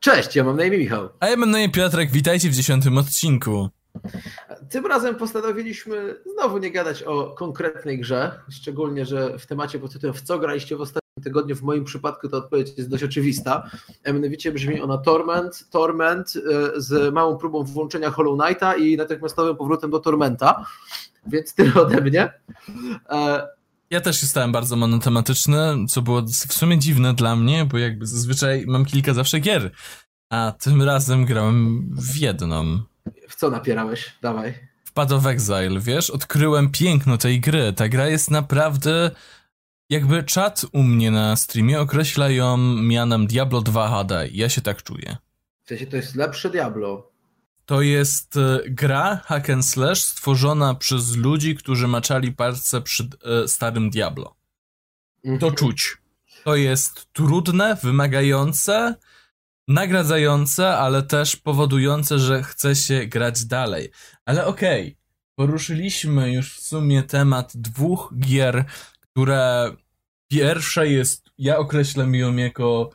Cześć, ja mam na imię Michał. A ja mam na imię Piotrek, witajcie w dziesiątym odcinku. Tym razem postanowiliśmy znowu nie gadać o konkretnej grze, szczególnie, że w temacie pod tytułem w co graliście w ostatnim tygodniu, w moim przypadku to odpowiedź jest dość oczywista. Mianowicie brzmi ona Torment, Torment e, z małą próbą włączenia Hollow Knighta i natychmiastowym powrotem do Tormenta, więc tyle ode mnie. Ja też stałem bardzo monotematyczny, co było w sumie dziwne dla mnie, bo jakby zazwyczaj mam kilka zawsze gier, a tym razem grałem w jedną. W co napierałeś? Dawaj. W Path of Exile, wiesz? Odkryłem piękno tej gry. Ta gra jest naprawdę... Jakby czat u mnie na streamie określa ją mianem Diablo 2 HD. Ja się tak czuję. W sensie to jest lepsze Diablo. To jest e, gra hack and slash stworzona przez ludzi, którzy maczali palce przy e, starym Diablo. To mhm. czuć. To jest trudne, wymagające, nagradzające, ale też powodujące, że chce się grać dalej. Ale okej, okay, poruszyliśmy już w sumie temat dwóch gier, które pierwsze jest, ja określam ją jako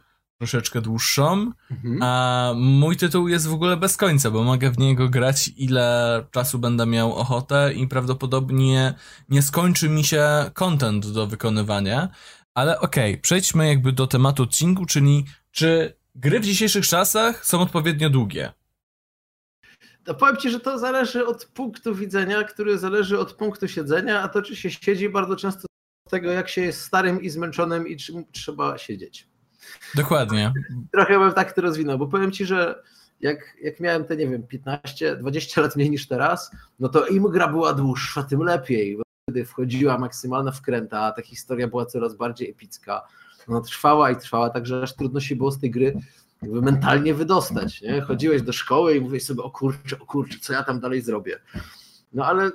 troszeczkę dłuższą, mhm. a mój tytuł jest w ogóle bez końca, bo mogę w niego grać ile czasu będę miał ochotę i prawdopodobnie nie skończy mi się content do wykonywania. Ale okej, okay, przejdźmy jakby do tematu odcinku, czyli czy gry w dzisiejszych czasach są odpowiednio długie? To powiem ci, że to zależy od punktu widzenia, który zależy od punktu siedzenia, a to czy się siedzi bardzo często od tego, jak się jest starym i zmęczonym i czym trzeba siedzieć. Dokładnie. Trochę bym tak to rozwinął, bo powiem ci, że jak, jak miałem te, nie wiem, 15, 20 lat mniej niż teraz, no to im gra była dłuższa, tym lepiej. Bo wtedy wchodziła maksymalna wkręta, a ta historia była coraz bardziej epicka. Ona trwała i trwała, także aż trudno się było z tej gry jakby mentalnie wydostać. Nie? Chodziłeś do szkoły i mówiłeś sobie, o kurczę, o kurczę, co ja tam dalej zrobię. No ale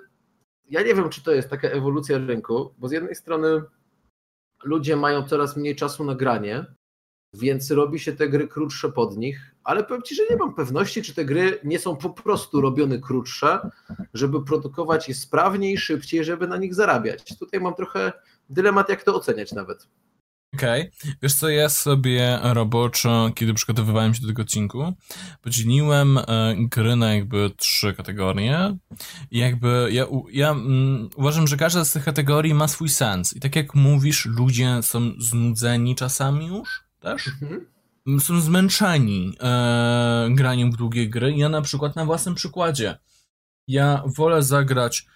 ja nie wiem, czy to jest taka ewolucja rynku, bo z jednej strony ludzie mają coraz mniej czasu na granie, więc robi się te gry krótsze pod nich, ale powiem Ci, że nie mam pewności, czy te gry nie są po prostu robione krótsze, żeby produkować je sprawniej, szybciej, żeby na nich zarabiać. Tutaj mam trochę dylemat, jak to oceniać nawet. Okej. Okay. Wiesz co, ja sobie roboczo, kiedy przygotowywałem się do tego odcinku, podzieliłem e, gry na jakby trzy kategorie i jakby ja, ja mm, uważam, że każda z tych kategorii ma swój sens i tak jak mówisz, ludzie są znudzeni czasami już, też? Mhm. Są zmęczeni e, graniem w długie gry. Ja na przykład na własnym przykładzie. Ja wolę zagrać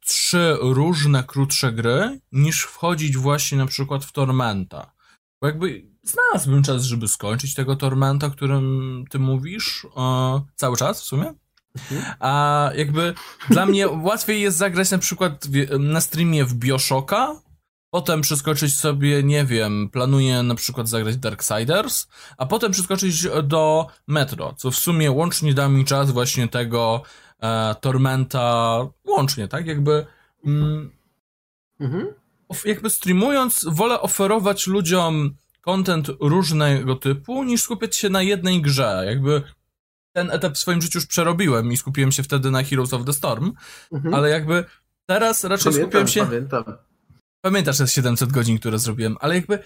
trzy różne krótsze gry, niż wchodzić właśnie na przykład w Tormenta. Bo jakby znalazłbym czas, żeby skończyć tego Tormenta, o którym ty mówisz, e, cały czas w sumie. Mhm. A jakby dla mnie łatwiej jest zagrać na przykład na streamie w Bioshocka, Potem przeskoczyć sobie, nie wiem, planuję na przykład zagrać Darksiders, a potem przeskoczyć do Metro, co w sumie łącznie da mi czas właśnie tego e, Tormenta, łącznie, tak? Jakby. Mm, mhm. Jakby streamując, wolę oferować ludziom content różnego typu, niż skupiać się na jednej grze. Jakby ten etap w swoim życiu już przerobiłem i skupiłem się wtedy na Heroes of the Storm, mhm. ale jakby teraz raczej pamiętam, skupiłem się. Pamiętam. Pamiętasz te 700 godzin, które zrobiłem, ale jakby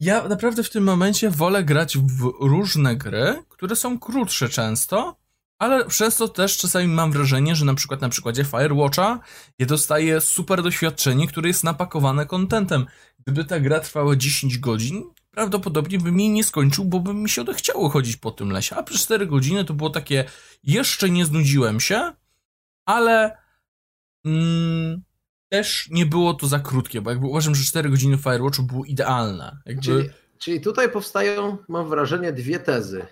ja naprawdę w tym momencie wolę grać w różne gry, które są krótsze często, ale przez to też czasami mam wrażenie, że na przykład na przykładzie Firewatcha ja dostaję super doświadczenie, które jest napakowane kontentem. Gdyby ta gra trwała 10 godzin, prawdopodobnie bym jej nie skończył, bo by mi się odechciało chodzić po tym lesie. A przez 4 godziny to było takie, jeszcze nie znudziłem się, ale mm, też nie było to za krótkie, bo jakby uważam, że 4 godziny Firewatchu było idealne. Jakby... Czyli, czyli tutaj powstają, mam wrażenie, dwie tezy.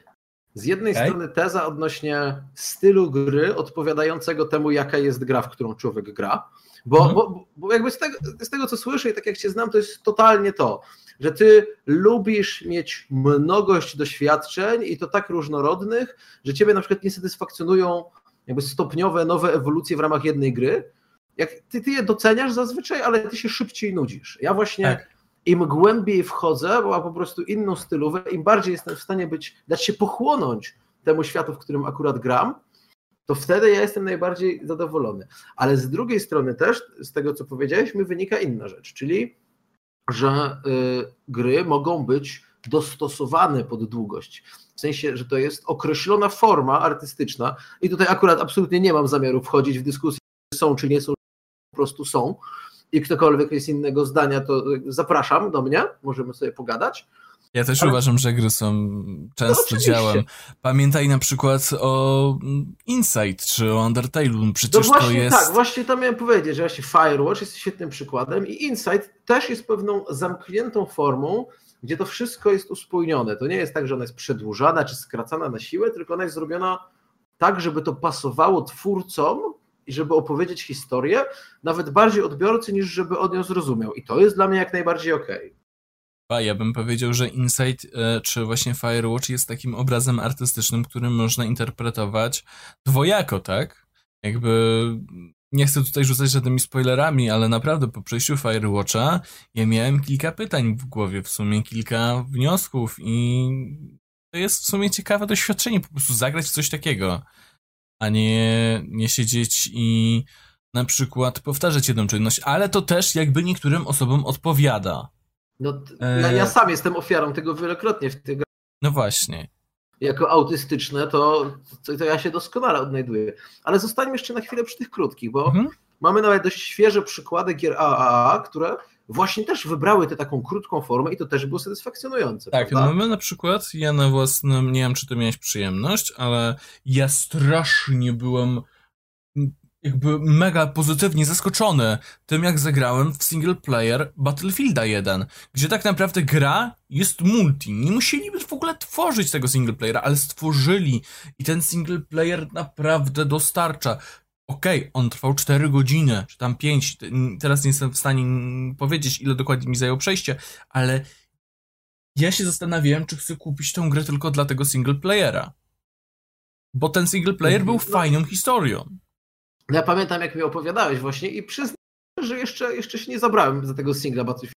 Z jednej okay. strony teza odnośnie stylu gry odpowiadającego temu, jaka jest gra, w którą człowiek gra. Bo, mm. bo, bo jakby z tego, z tego, co słyszę i tak jak cię znam, to jest totalnie to, że ty lubisz mieć mnogość doświadczeń i to tak różnorodnych, że ciebie na przykład nie satysfakcjonują jakby stopniowe nowe ewolucje w ramach jednej gry, jak ty, ty je doceniasz zazwyczaj, ale ty się szybciej nudzisz. Ja właśnie tak. im głębiej wchodzę, bo mam po prostu inną stylówę, im bardziej jestem w stanie być, dać się pochłonąć temu światu, w którym akurat gram, to wtedy ja jestem najbardziej zadowolony. Ale z drugiej strony też, z tego co powiedziałeś, mi wynika inna rzecz, czyli że y, gry mogą być dostosowane pod długość. W sensie, że to jest określona forma artystyczna i tutaj akurat absolutnie nie mam zamiaru wchodzić w dyskusję, czy są czy nie są, prostu są. I ktokolwiek jest innego zdania, to zapraszam do mnie, możemy sobie pogadać. Ja też Ale... uważam, że gry są często no, działem. Pamiętaj na przykład o Insight czy o Undertale. Przecież no właśnie, to jest. Tak, właśnie to miałem powiedzieć, że właśnie Firewatch jest świetnym przykładem i Insight też jest pewną zamkniętą formą, gdzie to wszystko jest uspójnione. To nie jest tak, że ona jest przedłużana czy skracana na siłę, tylko ona jest zrobiona tak, żeby to pasowało twórcom i żeby opowiedzieć historię, nawet bardziej odbiorcy, niż żeby on ją zrozumiał. I to jest dla mnie jak najbardziej okej. Okay. Ja bym powiedział, że Insight e, czy właśnie Firewatch jest takim obrazem artystycznym, który można interpretować dwojako, tak? Jakby nie chcę tutaj rzucać żadnymi spoilerami, ale naprawdę po przejściu Firewatcha ja miałem kilka pytań w głowie, w sumie kilka wniosków i to jest w sumie ciekawe doświadczenie, po prostu zagrać w coś takiego, a nie, nie siedzieć i na przykład powtarzać jedną czynność, ale to też jakby niektórym osobom odpowiada. No, ja, ja, sam jestem ofiarą tego wielokrotnie w tych No właśnie. Jako autystyczne, to, to, to, ja się doskonale odnajduję. Ale zostańmy jeszcze na chwilę przy tych krótkich, bo mhm. mamy nawet dość świeże przykłady gier AAA, które właśnie też wybrały tę taką krótką formę i to też było satysfakcjonujące. Tak, prawda? mamy na przykład, ja na własnym, nie wiem czy to miałeś przyjemność, ale ja strasznie byłem jakby mega pozytywnie zaskoczony tym, jak zagrałem w single player Battlefielda 1, gdzie tak naprawdę gra jest multi. Nie musieliby w ogóle tworzyć tego single playera, ale stworzyli i ten single player naprawdę dostarcza. Okej, okay, on trwał 4 godziny, czy tam 5, teraz nie jestem w stanie powiedzieć, ile dokładnie mi zajęło przejście, ale ja się zastanawiałem, czy chcę kupić tę grę tylko dla tego single playera. Bo ten single player był mhm. fajną historią. Ja pamiętam, jak mi opowiadałeś właśnie i przyznam, że jeszcze, jeszcze się nie zabrałem za tego singla Battlefield.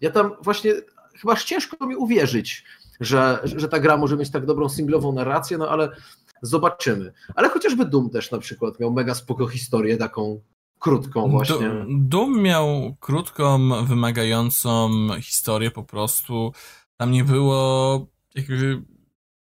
Ja tam właśnie, chyba ciężko mi uwierzyć, że, że ta gra może mieć tak dobrą singlową narrację, no ale zobaczymy. Ale chociażby Doom też na przykład miał mega spoko historię, taką krótką właśnie. Doom miał krótką, wymagającą historię po prostu. Tam nie było jakby...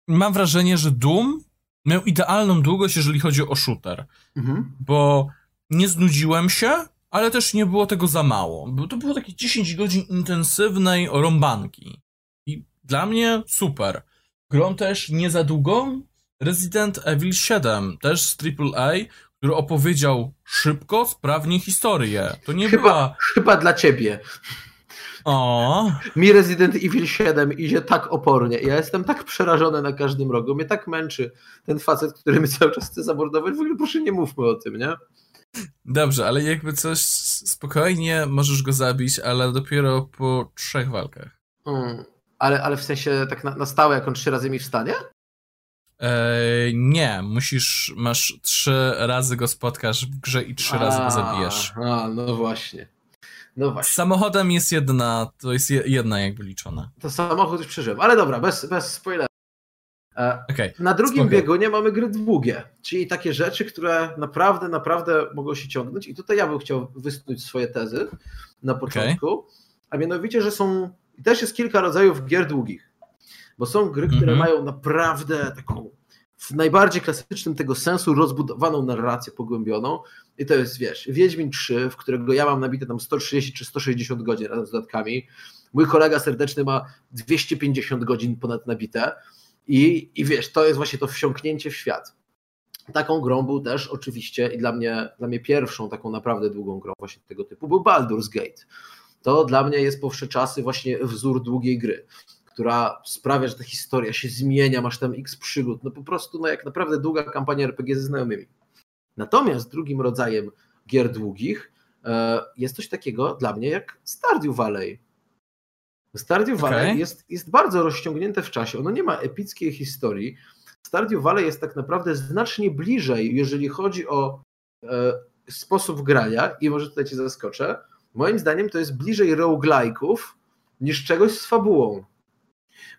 Mam wrażenie, że Doom miał idealną długość, jeżeli chodzi o shooter. Mhm. Bo nie znudziłem się, ale też nie było tego za mało. To było takie 10 godzin intensywnej rąbanki. I dla mnie super. Grą też nie za długo Resident Evil 7, też z AAA, który opowiedział szybko, sprawnie historię. To nie chyba, była... Chyba dla ciebie. O. Mi Resident Evil 7 idzie tak opornie. Ja jestem tak przerażony na każdym rogu. Mnie tak męczy ten facet, który mi cały czas chce zamordować. W ogóle proszę nie mówmy o tym, nie? Dobrze, ale jakby coś spokojnie możesz go zabić, ale dopiero po trzech walkach. Hmm. Ale, ale w sensie tak na, na stałe, jak on trzy razy mi wstanie? Nie, musisz, masz trzy razy go spotkasz w grze i trzy a, razy go zabijesz. A, no właśnie. No właśnie. Z samochodem jest jedna, to jest jedna jakby liczona. To samochód już przeżyłem, ale dobra, bez, bez spoilerów. E, okay. Na drugim Spoko. biegunie mamy gry długie, czyli takie rzeczy, które naprawdę, naprawdę mogą się ciągnąć. I tutaj ja bym chciał wysnuć swoje tezy na początku, okay. a mianowicie, że są, też jest kilka rodzajów gier długich, bo są gry, które -hmm. mają naprawdę taką w najbardziej klasycznym tego sensu rozbudowaną narrację pogłębioną i to jest, wiesz, Wiedźmin 3, w którego ja mam nabite tam 130 czy 160 godzin razem z dodatkami, mój kolega serdeczny ma 250 godzin ponad nabite i, i wiesz, to jest właśnie to wsiąknięcie w świat. Taką grą był też oczywiście i dla mnie, dla mnie pierwszą taką naprawdę długą grą właśnie tego typu był Baldur's Gate. To dla mnie jest po wsze czasy właśnie wzór długiej gry która sprawia, że ta historia się zmienia, masz tam x przygód, no po prostu no jak naprawdę długa kampania RPG ze znajomymi. Natomiast drugim rodzajem gier długich e, jest coś takiego dla mnie jak Stardew Valley. Stardew Valley okay. jest, jest bardzo rozciągnięte w czasie, ono nie ma epickiej historii. Stardew Valley jest tak naprawdę znacznie bliżej, jeżeli chodzi o e, sposób grania i może tutaj cię zaskoczę, moim zdaniem to jest bliżej roguelike'ów niż czegoś z fabułą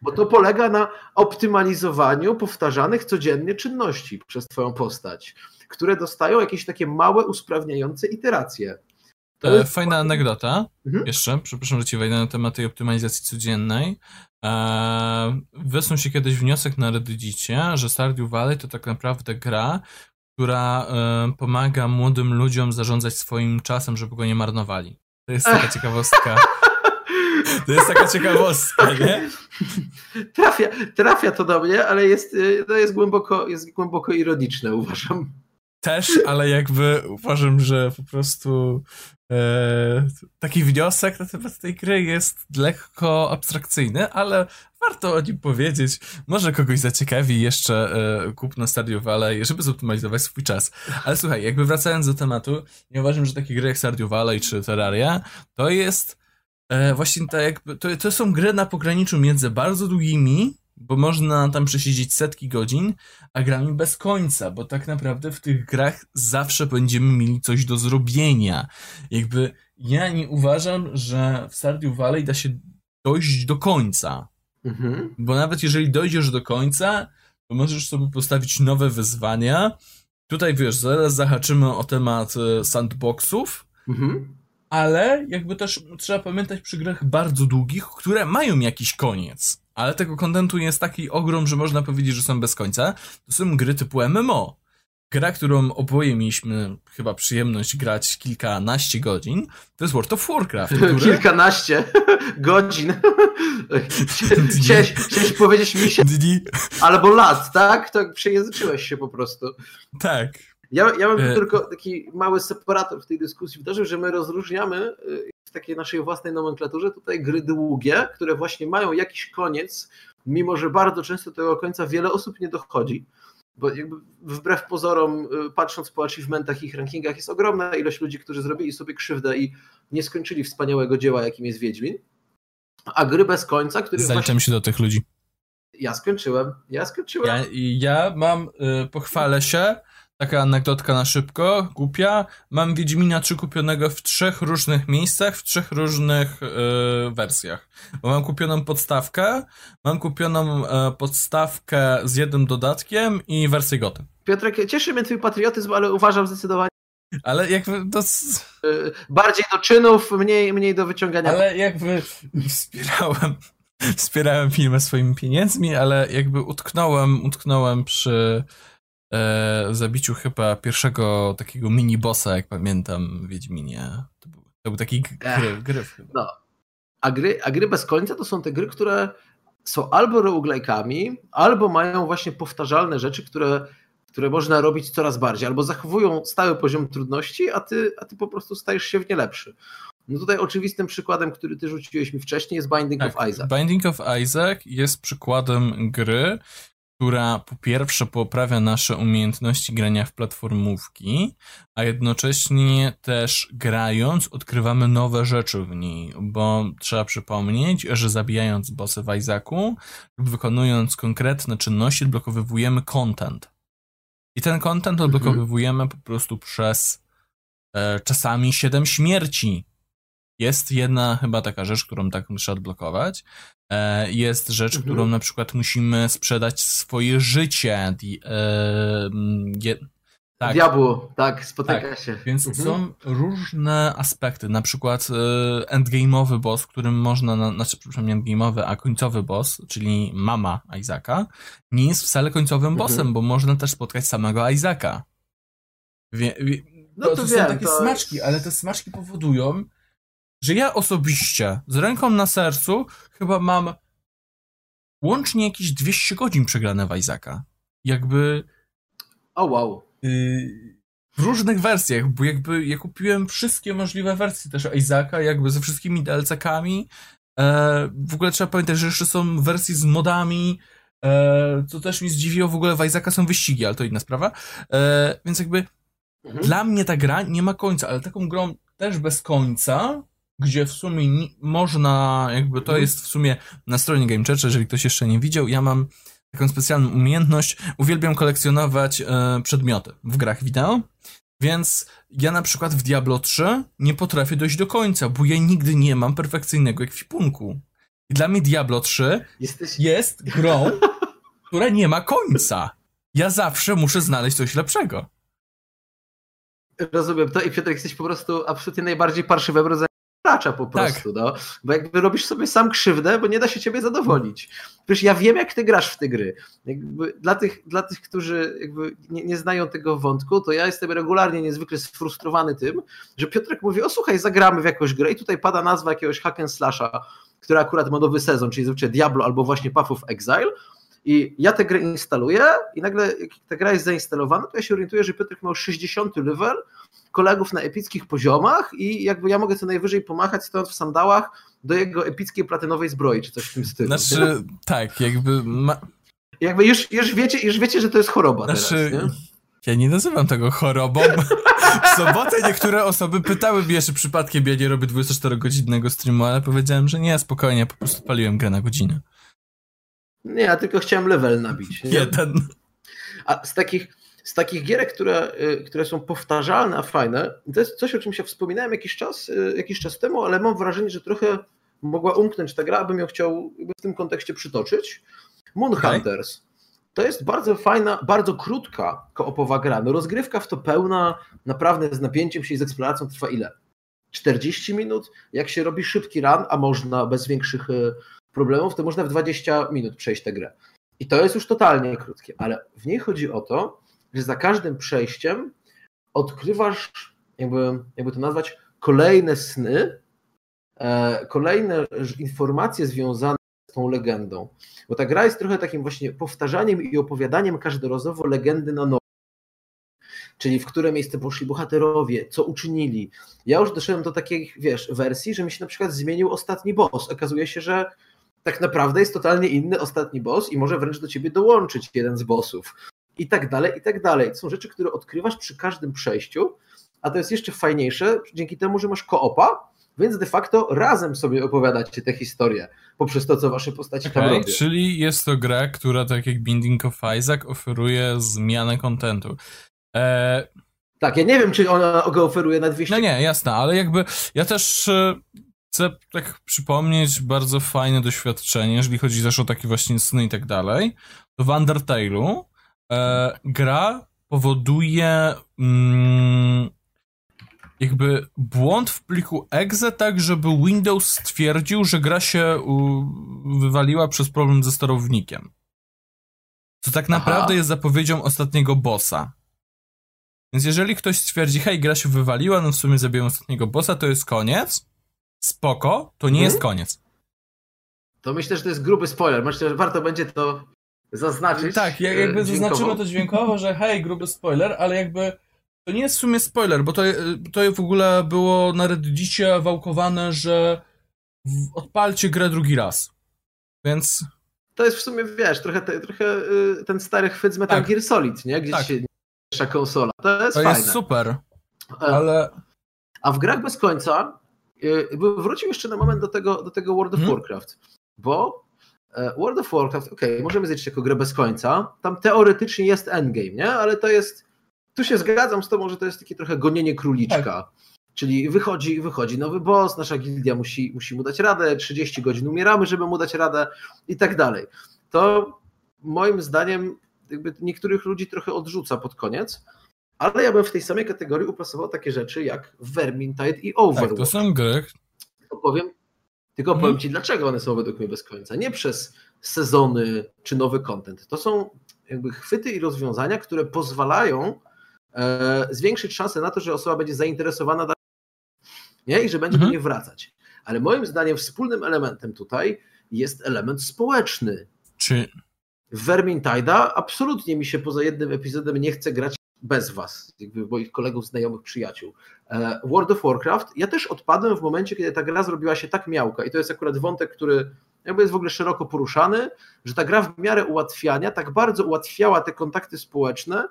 bo to polega na optymalizowaniu powtarzanych codziennie czynności przez Twoją postać, które dostają jakieś takie małe, usprawniające iteracje. E, fajna anegdota. Mhm. Jeszcze, przepraszam, że ci wejdę na temat tej optymalizacji codziennej. E, wysnuł się kiedyś wniosek na Reddicie, że Stardew Valley to tak naprawdę gra, która e, pomaga młodym ludziom zarządzać swoim czasem, żeby go nie marnowali. To jest taka ciekawostka. To jest taka ciekawostka, nie? Trafia, trafia to do mnie, ale jest, no jest, głęboko, jest głęboko ironiczne, uważam. Też, ale jakby uważam, że po prostu e, taki wniosek na temat tej gry jest lekko abstrakcyjny, ale warto o nim powiedzieć. Może kogoś zaciekawi jeszcze e, kupno Stardew Valley, żeby zoptymalizować swój czas. Ale słuchaj, jakby wracając do tematu, nie uważam, że takie gry jak Stardew Valley czy Terraria to jest e, właśnie tak jakby, to, to są gry na pograniczu między bardzo długimi bo można tam przesiedzieć setki godzin, a grami bez końca, bo tak naprawdę w tych grach zawsze będziemy mieli coś do zrobienia. Jakby ja nie uważam, że w Stardew Valley da się dojść do końca. Mhm. Bo nawet jeżeli dojdziesz do końca, to możesz sobie postawić nowe wyzwania. Tutaj wiesz, zaraz zahaczymy o temat e, sandboxów, mhm. Ale jakby też trzeba pamiętać przy grach bardzo długich, które mają jakiś koniec ale tego kontentu jest taki ogrom, że można powiedzieć, że są bez końca. To są gry typu MMO. Gra, którą oboje mieliśmy chyba przyjemność grać kilkanaście godzin, to jest World of Warcraft. Który... Kilkanaście godzin. chciałeś, chciałeś powiedzieć mi się. Dni. Albo lat, tak? To przejęzyczyłeś się po prostu. Tak. Ja, ja mam e... tylko taki mały separator w tej dyskusji wydarzył, że my rozróżniamy y, w takiej naszej własnej nomenklaturze tutaj gry długie, które właśnie mają jakiś koniec, mimo że bardzo często do tego końca wiele osób nie dochodzi. Bo jakby wbrew pozorom, y, patrząc po achievementach i ich rankingach, jest ogromna ilość ludzi, którzy zrobili sobie krzywdę i nie skończyli wspaniałego dzieła, jakim jest Wiedźmin. A gry bez końca, które. Zaliczam właśnie... się do tych ludzi. Ja skończyłem. Ja skończyłem. Ja, ja mam, y, pochwalę się, Taka anegdotka na szybko, głupia. Mam Wiedźmina 3 kupionego w trzech różnych miejscach, w trzech różnych yy, wersjach. Bo mam kupioną podstawkę, mam kupioną yy, podstawkę z jednym dodatkiem i wersję goty. Piotrek, cieszy mnie twój patriotyzm, ale uważam zdecydowanie ale jakby to... Yy, bardziej do czynów, mniej, mniej do wyciągania. Ale jakby wspierałem, wspierałem filmę swoimi pieniędzmi, ale jakby utknąłem, utknąłem przy e, zabiciu chyba pierwszego takiego mini-bossa, jak pamiętam, w Wiedźminie. To był, to był taki gry, gryf chyba. No. A gry, a gry bez końca to są te gry, które są albo roguelike'ami, albo mają właśnie powtarzalne rzeczy, które, które można robić coraz bardziej, albo zachowują stały poziom trudności, a ty, a ty po prostu stajesz się w nie lepszy. No tutaj oczywistym przykładem, który ty rzuciłeś mi wcześniej jest Binding tak, of Isaac. Binding of Isaac jest przykładem gry, która po pierwsze poprawia nasze umiejętności grania w platformówki, a jednocześnie też grając odkrywamy nowe rzeczy w niej, bo trzeba przypomnieć, że zabijając bossy w Isaacu lub wykonując konkretne czynności odblokowywujemy content. I ten content mhm. odblokowywujemy po prostu przez e, czasami siedem śmierci. Jest jedna chyba taka rzecz, którą tak muszę odblokować, E, jest rzecz, mhm. którą na przykład musimy sprzedać swoje życie. E, tak. Diabło, tak, spotyka tak. się. Więc mhm. są różne aspekty, na przykład e, endgame'owy boss, którym można, na, znaczy, przepraszam, nie endgame'owy, a końcowy boss, czyli mama Isaaca, nie jest wcale końcowym mhm. bossem, bo można też spotkać samego Isaaca. Wie, wie, no to, to, to wiem, są takie to smaczki, ale te smaczki powodują, że ja osobiście z ręką na sercu chyba mam łącznie jakieś 200 godzin przegrane w Isaaca. Jakby. O oh, wow. Y, w różnych wersjach, bo jakby ja kupiłem wszystkie możliwe wersje też Isaaca, jakby ze wszystkimi DLC-kami. E, w ogóle trzeba pamiętać, że jeszcze są wersje z modami. E, co też mi zdziwiło, w ogóle w Isaaca są wyścigi, ale to inna sprawa. E, więc jakby mhm. dla mnie ta gra nie ma końca, ale taką grą też bez końca gdzie w sumie można, jakby to mhm. jest w sumie na stronie Game Church, jeżeli ktoś jeszcze nie widział, ja mam taką specjalną umiejętność, uwielbiam kolekcjonować e, przedmioty w grach wideo, więc ja na przykład w Diablo 3 nie potrafię dojść do końca, bo ja nigdy nie mam perfekcyjnego ekwipunku. I dla mnie Diablo 3 Jesteś... jest grą, która nie ma końca. Ja zawsze muszę znaleźć coś lepszego. rozumiem to i Piotr, jesteś po prostu absolutnie najbardziej parszywym rodzajem gracza po tak. prostu, tak. no. Bo jakby robisz sobie sam krzywdę, bo nie da się ciebie zadowolić. Przecież ja wiem, jak ty grasz w te gry. Jakby dla, tych, dla tych, którzy jakby nie, nie znają tego wątku, to ja jestem regularnie niezwykle sfrustrowany tym, że Piotrek mówi, o słuchaj, zagramy w jakąś grę i tutaj pada nazwa jakiegoś hack and slasha, która akurat ma nowy sezon, czyli zwyczaj Diablo albo właśnie Path of Exile i ja tę grę instaluję i nagle jak ta gra jest zainstalowana, to ja się orientuję, że Piotrek miał 60 level, kolegów na epickich poziomach i jakby ja mogę co najwyżej pomachać stąd w sandałach do jego epickiej platynowej zbroi, czy coś w tym stylu. Znaczy, tak, jakby... Ma... Jakby już, już, wiecie, już wiecie, że to jest choroba znaczy... teraz, nie? Ja nie nazywam tego chorobą. W sobotę niektóre osoby pytały mnie, czy przypadkiem ja nie robię 24-godzinnego streamu, ale powiedziałem, że nie, spokojnie, po prostu paliłem grę na godzinę. Nie, ja tylko chciałem level nabić. Nie? Jeden. A z takich, z takich gierek, które, y, które są powtarzalne, a fajne, to jest coś, o czym się wspominałem jakiś czas, y, jakiś czas temu, ale mam wrażenie, że trochę mogła umknąć ta gra, abym ją chciał w tym kontekście przytoczyć. Moon Hunters. Okay. To jest bardzo fajna, bardzo krótka koopowa gra. No rozgrywka w to pełna, naprawdę z napięciem się i z eksploracją trwa ile? 40 minut? Jak się robi szybki run, a można bez większych y, problemów, to można w 20 minut przejść tę grę. I to jest już totalnie krótkie, ale w niej chodzi o to, że za każdym przejściem odkrywasz, jakby, jakby to nazwać, kolejne sny, e, kolejne informacje związane z tą legendą. Bo ta gra jest trochę takim właśnie powtarzaniem i opowiadaniem każdorazowo legendy na nowo. Czyli w które miejsce poszli bohaterowie, co uczynili. Ja już doszedłem do takiej, wiesz, wersji, że mi się na przykład zmienił ostatni boss. Okazuje się, że tak naprawdę jest totalnie inny ostatni boss i może wręcz do ciebie dołączyć jeden z bossów. I tak dalej, i tak dalej. To są rzeczy, które odkrywasz przy każdym przejściu, a to jest jeszcze fajniejsze dzięki temu, że masz koopa, więc de facto razem sobie opowiadacie tę historię poprzez to, co wasze postaci okay, tam robią. Czyli jest to gra, która tak jak Binding of Isaac oferuje zmianę kontentu. Eee... Tak, ja nie wiem, czy ona go oferuje na 200. No nie, jasne, ale jakby ja też e, chcę tak przypomnieć bardzo fajne doświadczenie, jeżeli chodzi też o takie właśnie sny i tak dalej, to w Undertale'u e, gra powoduje mm, jakby błąd w pliku exe tak, żeby Windows stwierdził, że gra się u, wywaliła przez problem ze sterownikiem. Co tak naprawdę Aha. jest zapowiedzią ostatniego bossa. Więc jeżeli ktoś stwierdzi, hej, gra się wywaliła, no w sumie zabiję ostatniego bossa, to jest koniec, spoko, to nie hmm? jest koniec. To myślę, że to jest gruby spoiler. Myślę, że warto będzie to zaznaczyć. Tak, jakby dźwiękowo. zaznaczymy to dźwiękowo, że hej, gruby spoiler, ale jakby to nie jest w sumie spoiler, bo to, to w ogóle było na Reddicie wałkowane, że odpalcie grę drugi raz. Więc... To jest w sumie, wiesz, trochę, trochę y, ten stary chwyt z Metal tak. Gear Solid, nie? Gdzie tak. się nie konsola. To jest to fajne. jest super, e, ale... A w grach bez końca wrócił jeszcze na moment do tego, do tego World of hmm? Warcraft, bo e, World of Warcraft, ok, możemy zliczyć jako grę bez końca, tam teoretycznie jest endgame, nie? Ale to jest tu się zgadzam z tobą, że to jest takie trochę gonienie króliczka. Tak. Czyli wychodzi, wychodzi nowy boss, nasza gildia musi, musi mu dać radę, 30 godzin umieramy, żeby mu dać radę i tak dalej. To moim zdaniem jakby niektórych ludzi trochę odrzuca pod koniec, ale ja bym w tej samej kategorii upasował takie rzeczy jak Vermintide i Overwatch. Tak, to są gry. Tylko powiem, tylko mhm. powiem ci, dlaczego one są według mnie bez końca. Nie przez sezony czy nowy content. To są jakby chwyty i rozwiązania, które pozwalają E, zwiększyć szansę na to, że osoba będzie zainteresowana nie? i że będzie mhm. do niej wracać. Ale moim zdaniem wspólnym elementem tutaj jest element społeczny. Czy Vermintide'a absolutnie mi się poza jednym epizodem nie chce grać bez was, jakby moich kolegów, znajomych, przyjaciół. E, World of Warcraft, ja też odpadłem w momencie, kiedy ta gra zrobiła się tak miałka i to jest akurat wątek, który jakby jest w ogóle szeroko poruszany, że ta gra w miarę ułatwiania tak bardzo ułatwiała te kontakty społeczne,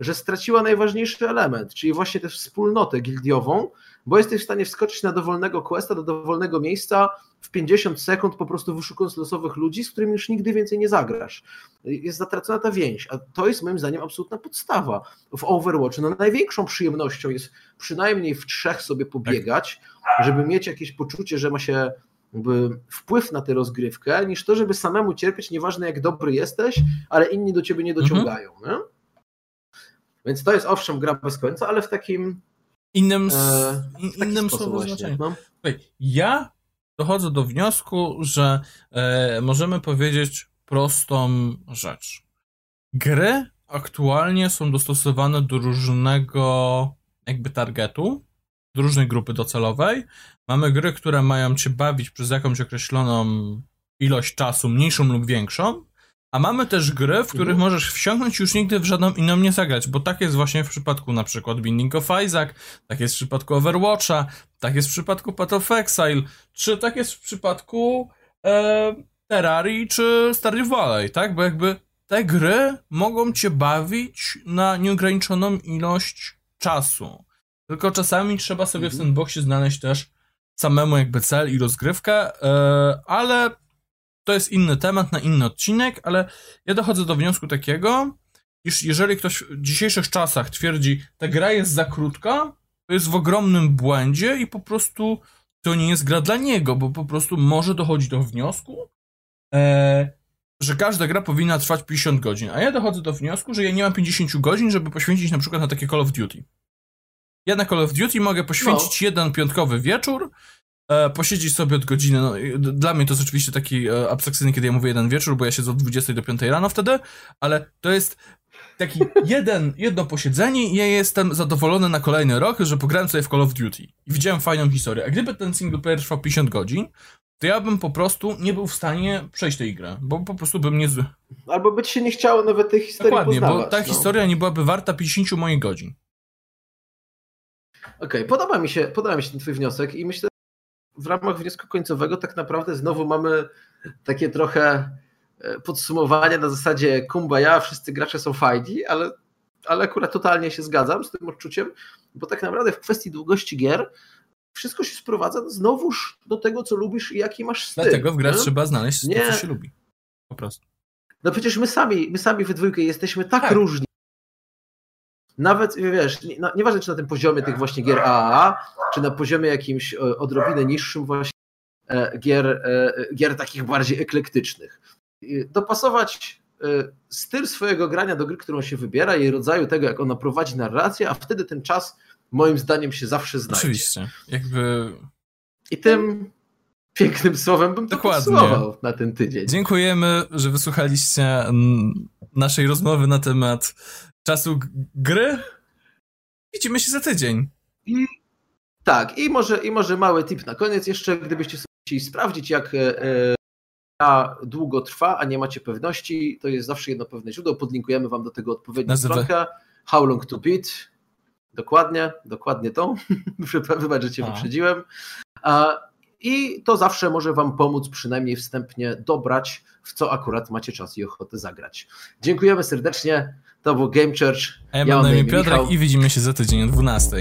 że straciła najważniejszy element, czyli właśnie tę wspólnotę gildiową, bo jesteś w stanie wskoczyć na dowolnego questa, do dowolnego miejsca w 50 sekund, po prostu wyszukując losowych ludzi, z którymi już nigdy więcej nie zagrasz. Jest zatracona ta więź, a to jest moim zdaniem absolutna podstawa. W Overwatchu no największą przyjemnością jest przynajmniej w trzech sobie pobiegać, żeby mieć jakieś poczucie, że ma się wpływ na tę rozgrywkę, niż to, żeby samemu cierpieć, nieważne jak dobry jesteś, ale inni do ciebie nie dociągają. Mhm. Nie? Więc to jest owszem gra bez końca, ale w takim Innym, e, innym słowem znaczeniu. No. Ja dochodzę do wniosku, że e, możemy powiedzieć prostą rzecz. Gry aktualnie są dostosowane do różnego jakby targetu, do różnej grupy docelowej. Mamy gry, które mają cię bawić przez jakąś określoną ilość czasu, mniejszą lub większą, a mamy też gry, w których mhm. możesz wsiąknąć już nigdy w żadną inną nie zagrać, bo tak jest właśnie w przypadku na przykład Binding of Isaac, tak jest w przypadku Overwatcha, tak jest w przypadku Path of Exile, czy tak jest w przypadku e, Terrarii czy Stardew Valley, tak? Bo jakby te gry mogą cię bawić na nieograniczoną ilość czasu. Tylko czasami trzeba sobie mhm. w sandboxie znaleźć też samemu jakby cel i rozgrywkę, e, ale to jest inny temat na inny odcinek, ale ja dochodzę do wniosku takiego, iż jeżeli ktoś w dzisiejszych czasach twierdzi, ta gra jest za krótka, to jest w ogromnym błędzie i po prostu to nie jest gra dla niego, bo po prostu może dochodzić do wniosku, e, że każda gra powinna trwać 50 godzin, a ja dochodzę do wniosku, że ja nie mam 50 godzin, żeby poświęcić na przykład na takie Call of Duty. Ja na Call of Duty mogę poświęcić no. jeden piątkowy wieczór, e, posiedzieć sobie od godziny. No, dla mnie to jest oczywiście taki e, abstrakcyjny, kiedy ja mówię jeden wieczór, bo ja siedzę od 20 do 5 rano wtedy, ale to jest taki jeden, jedno posiedzenie i ja jestem zadowolony na kolejny rok, że pograłem sobie w Call of Duty i widziałem fajną historię. A gdyby ten single player trwał 50 godzin, to ja bym po prostu nie był w stanie przejść tej gry, bo po prostu bym nie... Albo by ci się nie chciało nawet tej historii Dokładnie, bo ta no. historia nie byłaby warta 50 moich godzin. Okej, okay, podoba mi się, podoba mi się ten twój wniosek i myślę, w ramach wniosku końcowego tak naprawdę znowu mamy takie trochę e, podsumowanie na zasadzie kumbaya, wszyscy gracze są fajni, ale, ale akurat totalnie się zgadzam z tym odczuciem, bo tak naprawdę w kwestii długości gier wszystko się sprowadza znowuż do tego, co lubisz i jaki masz styl. Dlatego w grach nie? trzeba znaleźć nie. to, co się lubi. Po prostu. No przecież my sami, my sami we dwójkę jesteśmy tak, tak. różni. Nawet, wiesz, nie, nieważne czy na tym poziomie tych właśnie gier AAA, czy na poziomie jakimś e, odrobinę niższym właśnie e, gier, e, gier takich bardziej eklektycznych. Dopasować styl swojego grania do gry, którą się wybiera, jej rodzaju tego, jak ona prowadzi narrację, a wtedy ten czas moim zdaniem się zawsze znajdzie. Oczywiście. Jakby... I tym pięknym słowem bym to Dokładnie. podsumował na ten tydzień. Dziękujemy, że wysłuchaliście naszej rozmowy na temat czasu gry. Widzimy się za tydzień. I, tak, i może, i może mały tip na koniec jeszcze, gdybyście sobie chcieli sprawdzić, jak e, długo trwa, a nie macie pewności, to jest zawsze jedno pewne źródło, podlinkujemy wam do tego odpowiednią stronkę. How long to beat, Dokładnie, dokładnie tą. Wybacz, że cię wyprzedziłem. I to zawsze może Wam pomóc przynajmniej wstępnie dobrać, w co akurat macie czas i ochotę zagrać. Dziękujemy serdecznie. To był Game Church. Ja, ja mam na imię Piotrek i widzimy się za tydzień o 12.